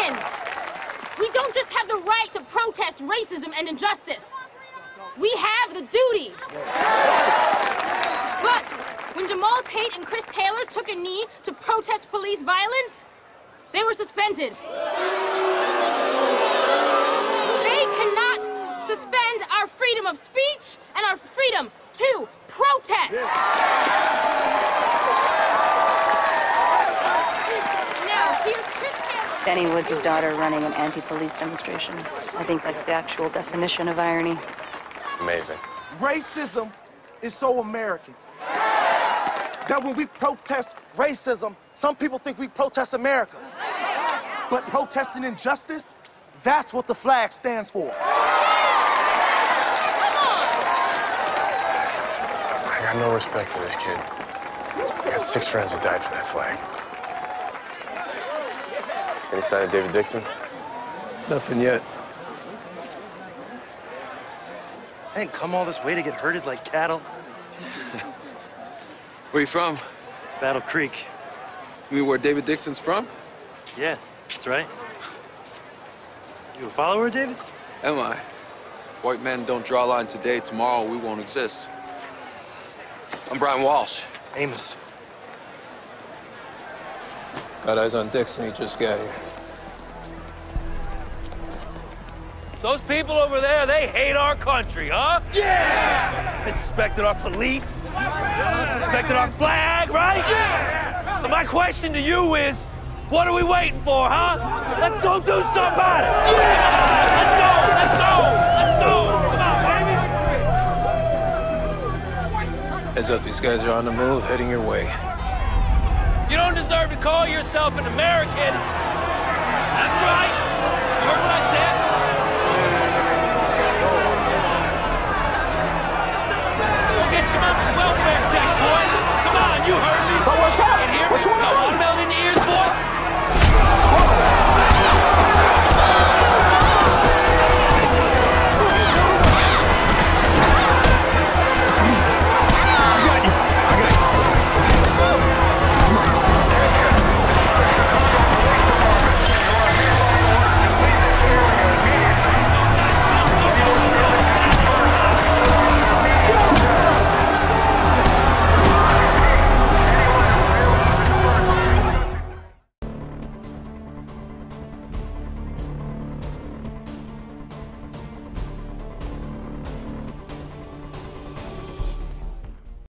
Americans! We don't just have the right to protest racism and injustice. We have the duty. But when Jamal Tate and Chris Taylor took a knee to protest police violence, they were suspended. They cannot suspend our freedom of speech and our freedom to protest. Taylor. Danny Woods' daughter running an anti-police demonstration. I think that's the actual definition of irony. Amazing. Racism is so American that when we protest racism, some people think we protest America. But protesting injustice, that's what the flag stands for. I got no respect for this kid. I got six friends who died for that flag. Any sign of David Dixon? Nothing yet. I didn't come all this way to get herded like cattle. Where you from? Battle Creek. You mean where David Dixon's from? Yeah, that's right. You a follower of David's? Am I? If white men don't draw a line today, tomorrow we won't exist. I'm Brian Walsh. Amos. Got eyes on Dixon, he just got here. Those people over there, they hate our country, huh? Yeah! They suspected our police, suspected our flag, right? Yeah! my question to you is, what are we waiting for, huh? Let's go do something about it! Yeah! Let's go, let's go, let's go! Come on, baby! Heads up, these guys are on the move, heading your way. You don't deserve to call yourself an American. That's right. You heard what I said? Go get your mom's welfare check, boy. Come on, you heard me. So what's up?